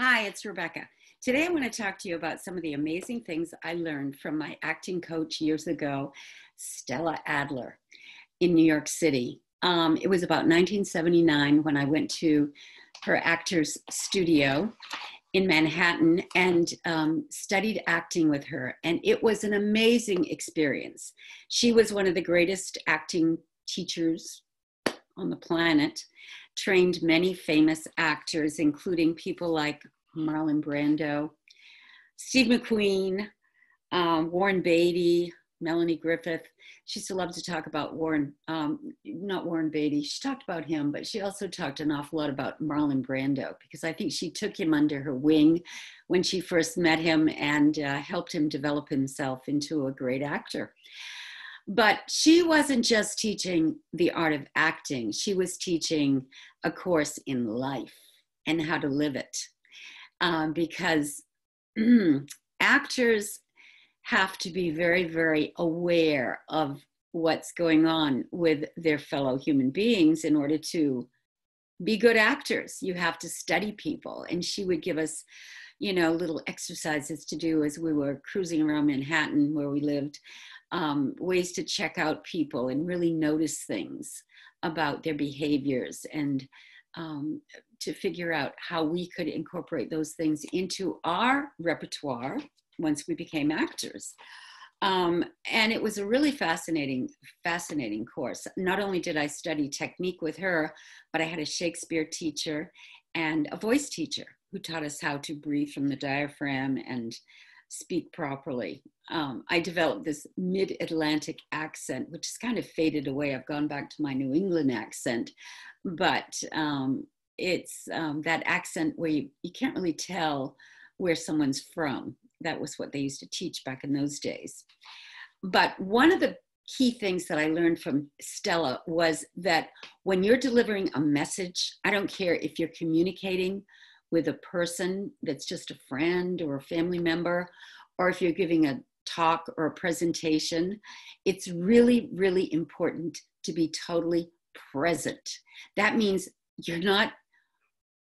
Hi, it's Rebecca. Today I want to talk to you about some of the amazing things I learned from my acting coach years ago, Stella Adler, in New York City. Um, it was about 1979 when I went to her actor's studio in Manhattan and um, studied acting with her. And it was an amazing experience. She was one of the greatest acting teachers on the planet trained many famous actors, including people like Marlon Brando, Steve McQueen, um, Warren Beatty, Melanie Griffith. She used to love to talk about Warren, um, not Warren Beatty. She talked about him, but she also talked an awful lot about Marlon Brando because I think she took him under her wing when she first met him and uh, helped him develop himself into a great actor. But she wasn't just teaching the art of acting, she was teaching a course in life and how to live it. Um, because actors have to be very, very aware of what's going on with their fellow human beings in order to be good actors. You have to study people. And she would give us, you know, little exercises to do as we were cruising around Manhattan where we lived um, ways to check out people and really notice things about their behaviors and um, to figure out how we could incorporate those things into our repertoire once we became actors. Um, and it was a really fascinating, fascinating course. Not only did I study technique with her, but I had a Shakespeare teacher and a voice teacher who taught us how to breathe from the diaphragm and speak properly. Um, I developed this mid Atlantic accent, which has kind of faded away. I've gone back to my New England accent, but um, it's um, that accent where you, you can't really tell where someone's from. That was what they used to teach back in those days. But one of the key things that I learned from Stella was that when you're delivering a message, I don't care if you're communicating with a person that's just a friend or a family member, or if you're giving a talk or a presentation, it's really, really important to be totally present. That means you're not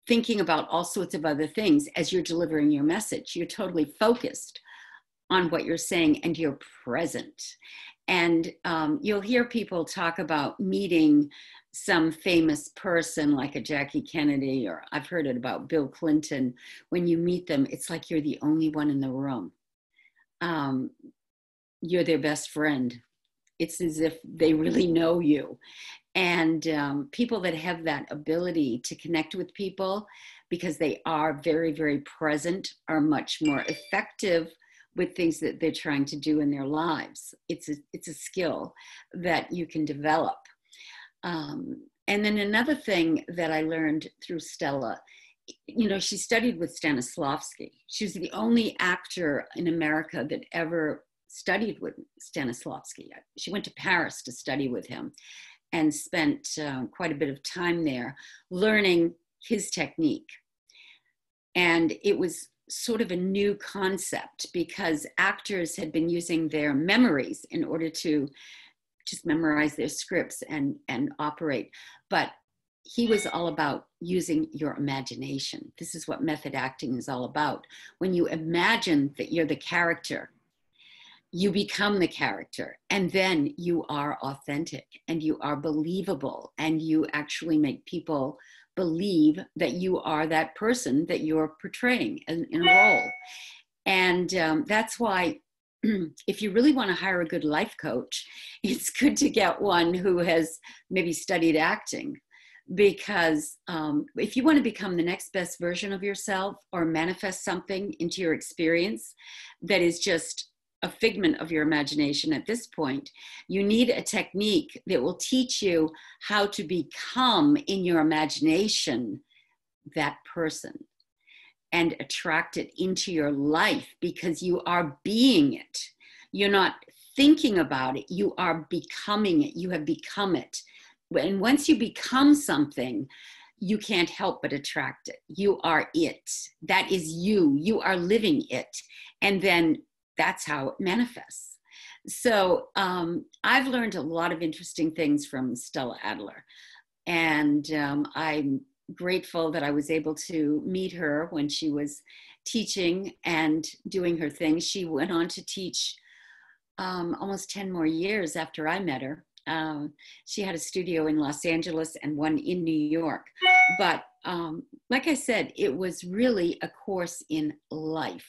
thinking about all sorts of other things as you're delivering your message. You're totally focused on what you're saying and you're present. And um, you'll hear people talk about meeting some famous person like a Jackie Kennedy, or I've heard it about Bill Clinton. When you meet them, it's like you're the only one in the room. Um, you're their best friend. It's as if they really know you. And um, people that have that ability to connect with people because they are very, very present are much more effective with things that they're trying to do in their lives. It's a, it's a skill that you can develop. Um, and then another thing that I learned through Stella, you know, she studied with Stanislavski. She was the only actor in America that ever studied with Stanislavski. She went to Paris to study with him and spent uh, quite a bit of time there learning his technique. And it was sort of a new concept because actors had been using their memories in order to just memorize their scripts and and operate but he was all about using your imagination this is what method acting is all about when you imagine that you're the character you become the character and then you are authentic and you are believable and you actually make people believe that you are that person that you're portraying in, in a role and um, that's why if you really want to hire a good life coach, it's good to get one who has maybe studied acting. Because um, if you want to become the next best version of yourself or manifest something into your experience that is just a figment of your imagination at this point, you need a technique that will teach you how to become in your imagination that person and attract it into your life because you are being it. You're not thinking about it, you are becoming it. You have become it. And once you become something, you can't help but attract it. You are it. That is you. You are living it. And then that's how it manifests. So um, I've learned a lot of interesting things from Stella Adler. And um, I'm grateful that I was able to meet her when she was teaching and doing her thing. She went on to teach um, almost 10 more years after I met her. Um, she had a studio in Los Angeles and one in New York. But um, like I said, it was really a course in life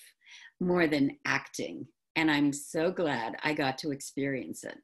more than acting. And I'm so glad I got to experience it.